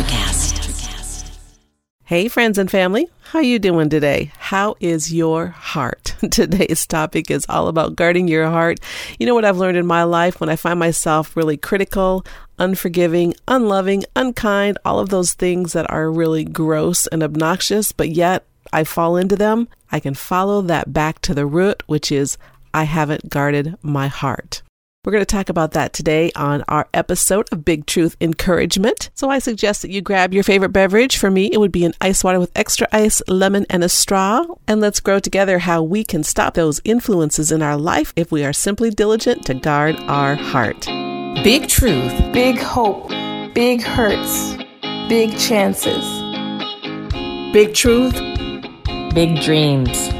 Electrocast. Hey friends and family, how you doing today? How is your heart? Today's topic is all about guarding your heart. You know what I've learned in my life when I find myself really critical, unforgiving, unloving, unkind, all of those things that are really gross and obnoxious, but yet I fall into them, I can follow that back to the root, which is I haven't guarded my heart. We're going to talk about that today on our episode of Big Truth Encouragement. So I suggest that you grab your favorite beverage. For me, it would be an ice water with extra ice, lemon, and a straw. And let's grow together how we can stop those influences in our life if we are simply diligent to guard our heart. Big Truth, Big hope, big hurts, big chances. Big Truth, Big dreams,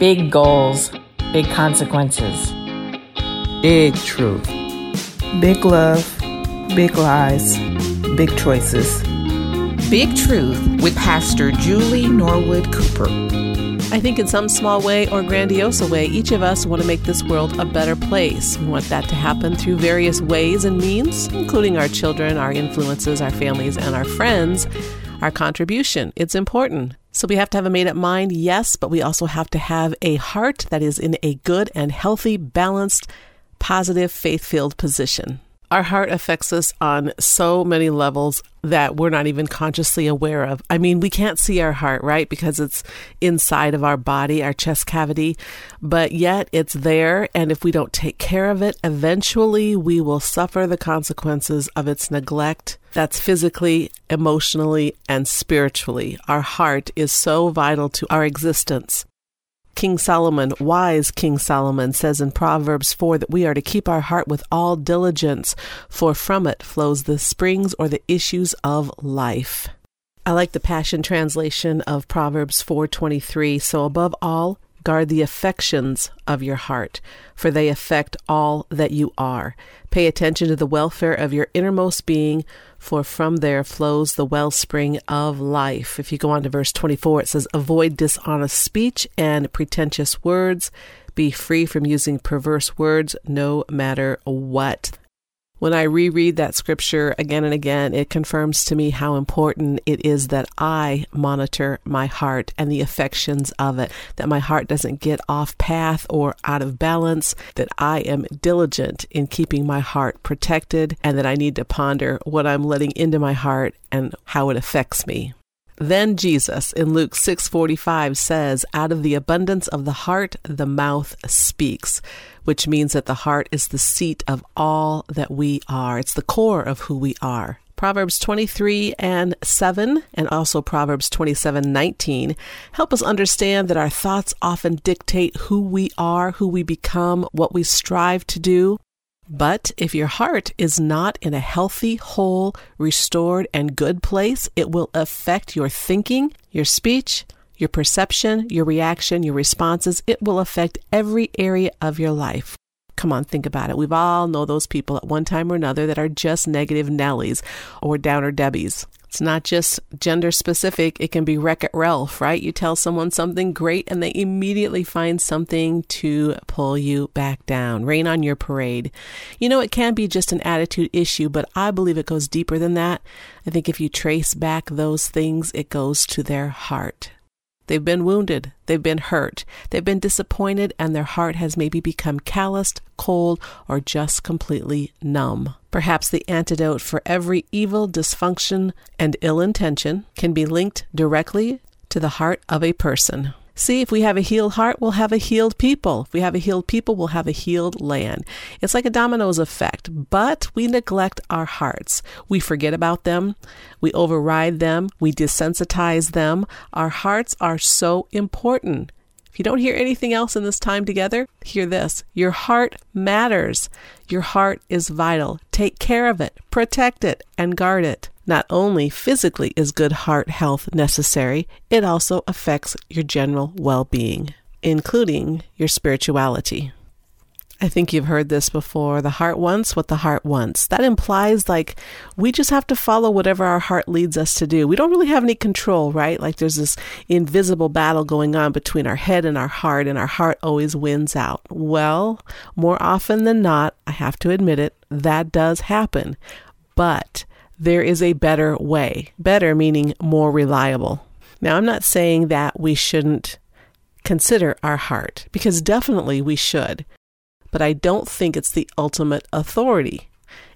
big goals, big consequences. Big truth. Big love. Big lies. Big choices. Big Truth with Pastor Julie Norwood Cooper. I think in some small way or grandiose way, each of us want to make this world a better place. We want that to happen through various ways and means, including our children, our influences, our families, and our friends. Our contribution, it's important. So we have to have a made up mind, yes, but we also have to have a heart that is in a good and healthy, balanced, positive, faith filled position. Our heart affects us on so many levels that we're not even consciously aware of. I mean, we can't see our heart, right? Because it's inside of our body, our chest cavity, but yet it's there. And if we don't take care of it, eventually we will suffer the consequences of its neglect. That's physically, emotionally, and spiritually. Our heart is so vital to our existence. King Solomon, wise King Solomon, says in Proverbs 4 that we are to keep our heart with all diligence, for from it flows the springs or the issues of life. I like the Passion translation of Proverbs 4:23. So above all, guard the affections of your heart, for they affect all that you are. Pay attention to the welfare of your innermost being, for from there flows the wellspring of life. If you go on to verse 24, it says, Avoid dishonest speech and pretentious words. Be free from using perverse words, no matter what. When I reread that scripture again and again, it confirms to me how important it is that I monitor my heart and the affections of it, that my heart doesn't get off path or out of balance, that I am diligent in keeping my heart protected, and that I need to ponder what I'm letting into my heart and how it affects me. Then Jesus in Luke 6:45 says, "Out of the abundance of the heart the mouth speaks," which means that the heart is the seat of all that we are. It's the core of who we are. Proverbs 23 and 7 and also Proverbs 27:19 help us understand that our thoughts often dictate who we are, who we become, what we strive to do. But if your heart is not in a healthy, whole, restored, and good place, it will affect your thinking, your speech, your perception, your reaction, your responses. It will affect every area of your life. Come on, think about it. We've all know those people at one time or another that are just negative Nellies or downer Debbies. It's not just gender specific. It can be Wreck It Ralph, right? You tell someone something great and they immediately find something to pull you back down, rain on your parade. You know, it can be just an attitude issue, but I believe it goes deeper than that. I think if you trace back those things, it goes to their heart. They've been wounded, they've been hurt, they've been disappointed, and their heart has maybe become calloused, cold, or just completely numb. Perhaps the antidote for every evil, dysfunction, and ill intention can be linked directly to the heart of a person. See, if we have a healed heart, we'll have a healed people. If we have a healed people, we'll have a healed land. It's like a dominoes effect, but we neglect our hearts. We forget about them. We override them. We desensitize them. Our hearts are so important. If you don't hear anything else in this time together, hear this. Your heart matters. Your heart is vital. Take care of it, protect it, and guard it. Not only physically is good heart health necessary, it also affects your general well being, including your spirituality. I think you've heard this before. The heart wants what the heart wants. That implies like we just have to follow whatever our heart leads us to do. We don't really have any control, right? Like there's this invisible battle going on between our head and our heart, and our heart always wins out. Well, more often than not, I have to admit it, that does happen. But there is a better way. Better meaning more reliable. Now, I'm not saying that we shouldn't consider our heart, because definitely we should, but I don't think it's the ultimate authority.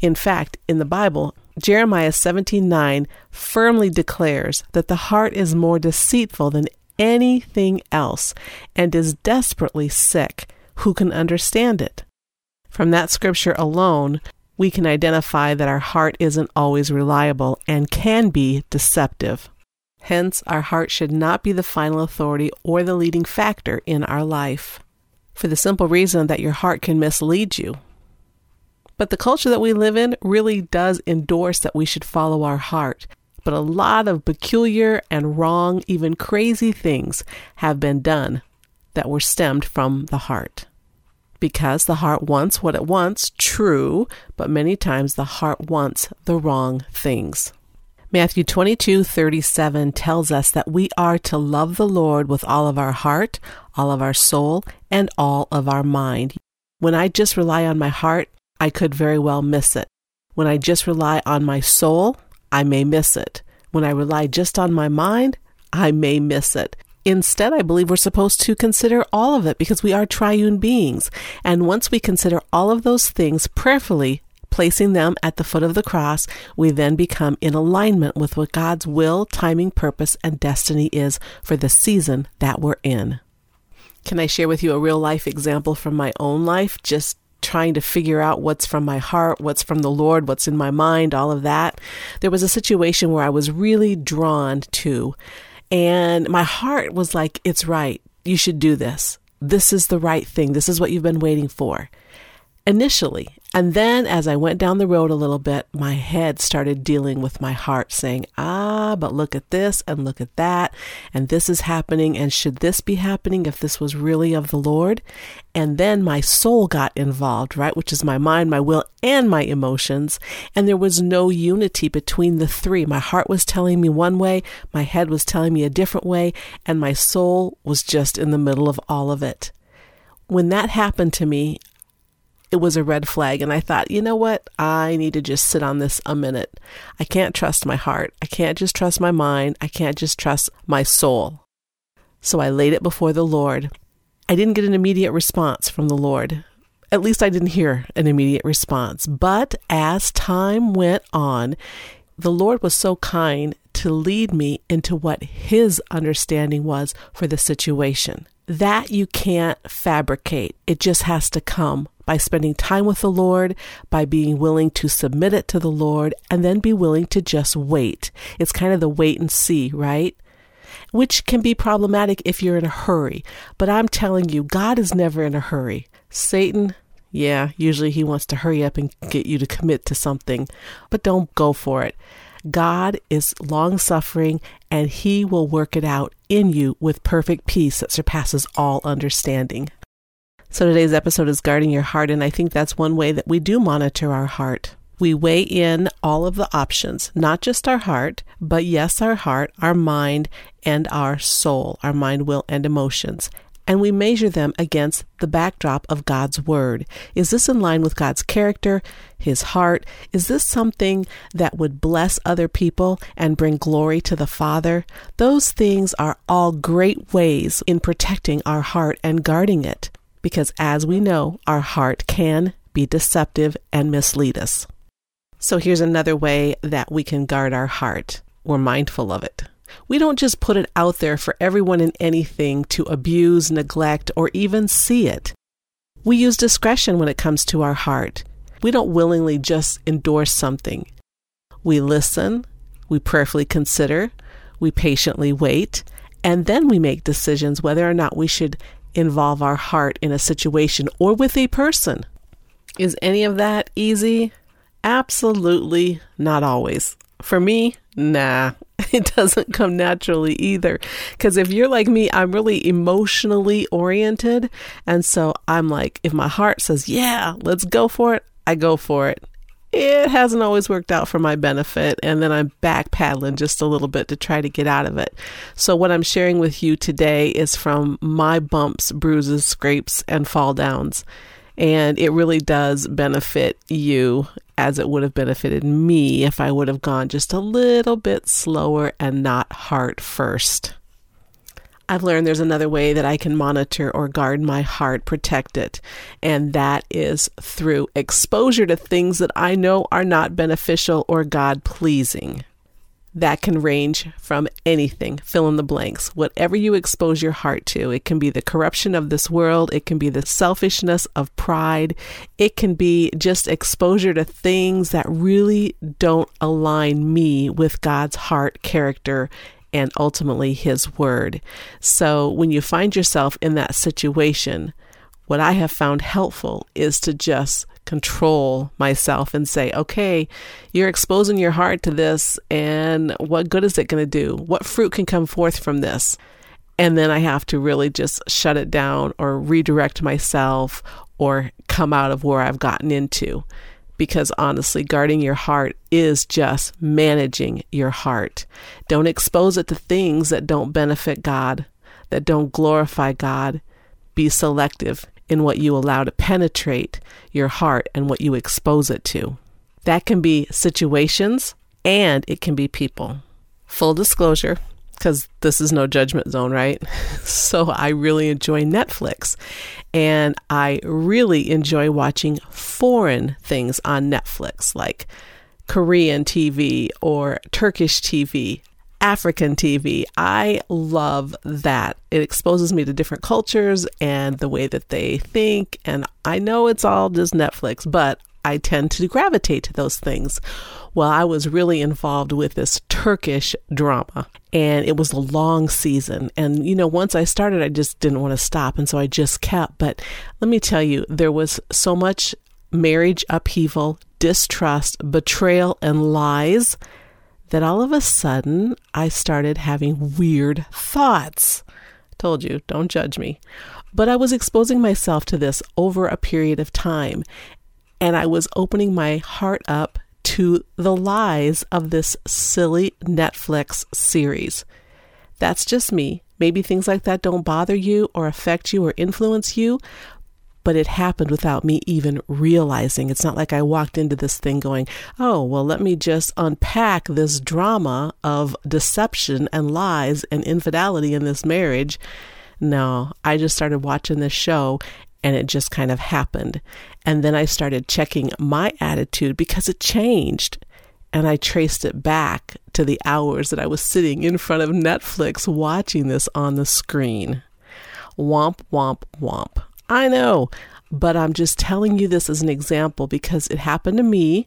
In fact, in the Bible, Jeremiah 17:9 firmly declares that the heart is more deceitful than anything else and is desperately sick. Who can understand it? From that scripture alone, we can identify that our heart isn't always reliable and can be deceptive. Hence, our heart should not be the final authority or the leading factor in our life, for the simple reason that your heart can mislead you. But the culture that we live in really does endorse that we should follow our heart. But a lot of peculiar and wrong, even crazy things have been done that were stemmed from the heart. Because the heart wants what it wants, true, but many times the heart wants the wrong things. Matthew 22:37 tells us that we are to love the Lord with all of our heart, all of our soul, and all of our mind. When I just rely on my heart, I could very well miss it. When I just rely on my soul, I may miss it. When I rely just on my mind, I may miss it. Instead, I believe we're supposed to consider all of it because we are triune beings. And once we consider all of those things prayerfully, placing them at the foot of the cross, we then become in alignment with what God's will, timing, purpose, and destiny is for the season that we're in. Can I share with you a real life example from my own life? Just trying to figure out what's from my heart, what's from the Lord, what's in my mind, all of that. There was a situation where I was really drawn to, and my heart was like, it's right. You should do this. This is the right thing. This is what you've been waiting for initially. And then as I went down the road a little bit, my head started dealing with my heart, saying, Ah, but look at this and look at that. And this is happening. And should this be happening if this was really of the Lord? And then my soul got involved, right? Which is my mind, my will, and my emotions. And there was no unity between the three. My heart was telling me one way, my head was telling me a different way, and my soul was just in the middle of all of it when that happened to me, it was a red flag. And I thought, you know what? I need to just sit on this a minute. I can't trust my heart. I can't just trust my mind. I can't just trust my soul. So I laid it before the Lord. I didn't get an immediate response from the Lord. At least I didn't hear an immediate response. But as time went on, the Lord was so kind to lead me into what His understanding was for the situation. That you can't fabricate, it just has to come by spending time with the Lord, by being willing to submit it to the Lord, and then be willing to just wait. It's kind of the wait and see, right? Which can be problematic if you're in a hurry. But I'm telling you, God is never in a hurry. Satan, yeah, usually he wants to hurry up and get you to commit to something, but don't go for it. God is long suffering and he will work it out in you with perfect peace that surpasses all understanding. So today's episode is guarding your heart, and I think that's one way that we do monitor our heart. We weigh in all of the options, not just our heart, but yes, our heart, our mind, and our soul, our mind, will, and emotions. And we measure them against the backdrop of God's Word. Is this in line with God's character, His heart? Is this something that would bless other people and bring glory to the Father? Those things are all great ways in protecting our heart and guarding it because as we know, our heart can be deceptive and mislead us. So here's another way that we can guard our heart. We're mindful of it. We don't just put it out there for everyone and anything to abuse, neglect, or even see it. We use discretion when it comes to our heart. We don't willingly just endorse something. We listen, we prayerfully consider, we patiently wait, and then we make decisions whether or not we should involve our heart in a situation or with a person. Is any of that easy? Absolutely not always. For me, nah, it doesn't come naturally either. Because if you're like me, I'm really emotionally oriented. And so I'm like, if my heart says, yeah, let's go for it, I go for it it hasn't always worked out for my benefit. And then I'm back paddling just a little bit to try to get out of it. So, what I'm sharing with you today is from my bumps, bruises, scrapes, and fall downs. And it really does benefit you as it would have benefited me if I would have gone just a little bit slower and not heart first. I've learned there's another way that I can monitor or guard my heart, protect it, and that is through exposure to things that I know are not beneficial or God pleasing. That can range from anything, fill in the blanks. Whatever you expose your heart to, it can be the corruption of this world, it can be the selfishness of pride, it can be just exposure to things that really don't align me with God's heart, character, and ultimately His Word. So when you find yourself in that situation, what I have found helpful is to just control myself and say, okay, you're exposing your heart to this, and what good is it going to do? What fruit can come forth from this? And then I have to really just shut it down or redirect myself or come out of where I've gotten into because honestly, guarding your heart is just managing your heart. Don't expose it to things that don't benefit God, that don't glorify God. Be selective in what you allow to penetrate your heart and what you expose it to. That can be situations and it can be people. Full disclosure, because this is no judgment zone, right? So I really enjoy Netflix and I really enjoy watching foreign things on Netflix, like Korean TV or Turkish TV, African TV. I love that. It exposes me to different cultures and the way that they think. And I know it's all just Netflix, but I tend to gravitate to those things. Well, I was really involved with this Turkish drama, and it was a long season. And, you know, once I started, I just didn't want to stop. And so I just kept. But let me tell you, there was so much marriage upheaval, distrust, betrayal, and lies that all of a sudden I started having weird thoughts. Told you, don't judge me. But I was exposing myself to this over a period of time and I was opening my heart up to the lies of this silly Netflix series. That's just me. Maybe things like that don't bother you or affect you or influence you, but it happened without me even realizing. It's not like I walked into this thing going, oh, well, let me just unpack this drama of deception and lies and infidelity in this marriage. No, I just started watching this show and it just kind of happened. And then I started checking my attitude because it changed. And I traced it back to the hours that I was sitting in front of Netflix watching this on the screen. Womp, womp, womp. I know, but I'm just telling you this as an example because it happened to me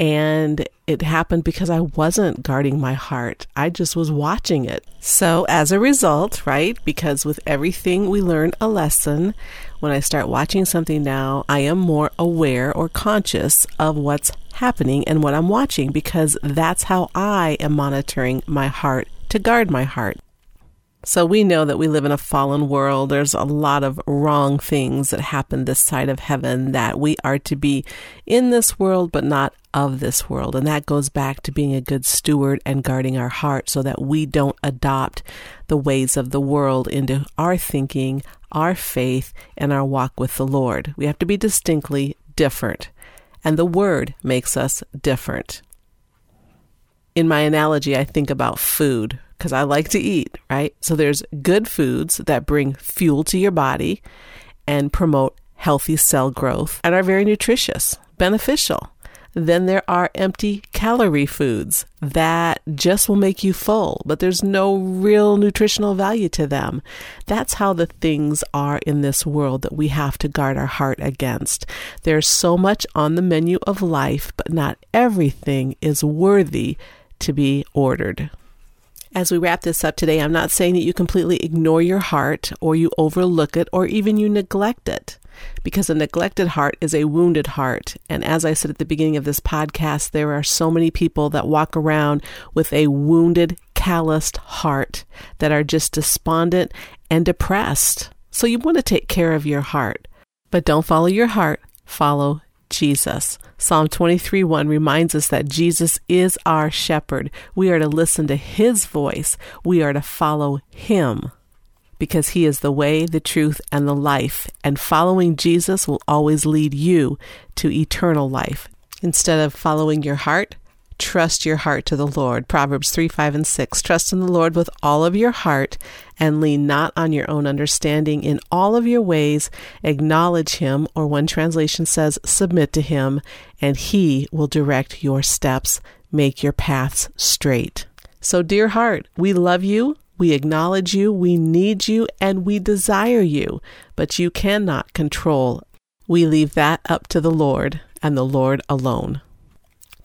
and it happened because I wasn't guarding my heart. I just was watching it. So, as a result, right, because with everything we learn a lesson, when I start watching something now, I am more aware or conscious of what's happening and what I'm watching because that's how I am monitoring my heart to guard my heart. So we know that we live in a fallen world. There's a lot of wrong things that happen this side of heaven that we are to be in this world, but not of this world. And that goes back to being a good steward and guarding our heart so that we don't adopt the ways of the world into our thinking, our faith, and our walk with the Lord. We have to be distinctly different. And the word makes us different. In my analogy, I think about food because I like to eat, right? So there's good foods that bring fuel to your body and promote healthy cell growth and are very nutritious, beneficial. Then there are empty calorie foods that just will make you full, but there's no real nutritional value to them. That's how the things are in this world that we have to guard our heart against. There's so much on the menu of life, but not everything is worthy to be ordered. As we wrap this up today, I'm not saying that you completely ignore your heart or you overlook it or even you neglect it because a neglected heart is a wounded heart. And as I said at the beginning of this podcast, there are so many people that walk around with a wounded, calloused heart that are just despondent and depressed. So you want to take care of your heart. But don't follow your heart, follow Jesus. Psalm 23 1 reminds us that Jesus is our shepherd. We are to listen to his voice, we are to follow him because he is the way, the truth, and the life. And following Jesus will always lead you to eternal life. Instead of following your heart, trust your heart to the Lord. Proverbs 3, 5, and 6. Trust in the Lord with all of your heart and lean not on your own understanding. In all of your ways, acknowledge him, or one translation says, submit to him, and he will direct your steps, make your paths straight. So, dear heart, we love you. We acknowledge you, we need you, and we desire you, but you cannot control. We leave that up to the Lord and the Lord alone.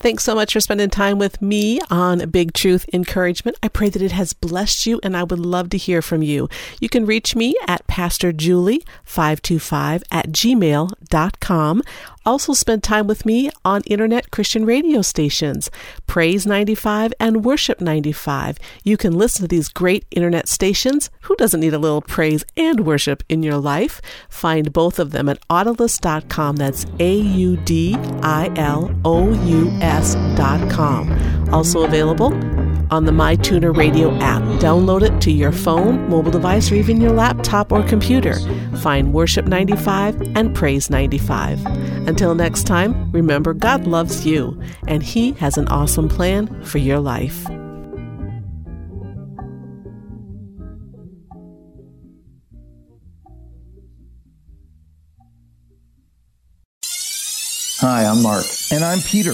Thanks so much for spending time with me on Big Truth Encouragement. I pray that it has blessed you, and I would love to hear from you. You can reach me at PastorJulie525 at gmail.com. Also, spend time with me on internet Christian radio stations, Praise 95 and Worship 95. You can listen to these great internet stations. Who doesn't need a little praise and worship in your life? Find both of them at audilous.com. That's A U D I L O U S.com. Also available on the MyTuner radio app. Download it to your phone, mobile device, or even your laptop or computer. Find Worship 95 and Praise 95. Until next time, remember God loves you and He has an awesome plan for your life. Hi, I'm Mark. And I'm Peter.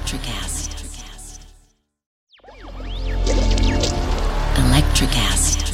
Electrocast. Electrocast.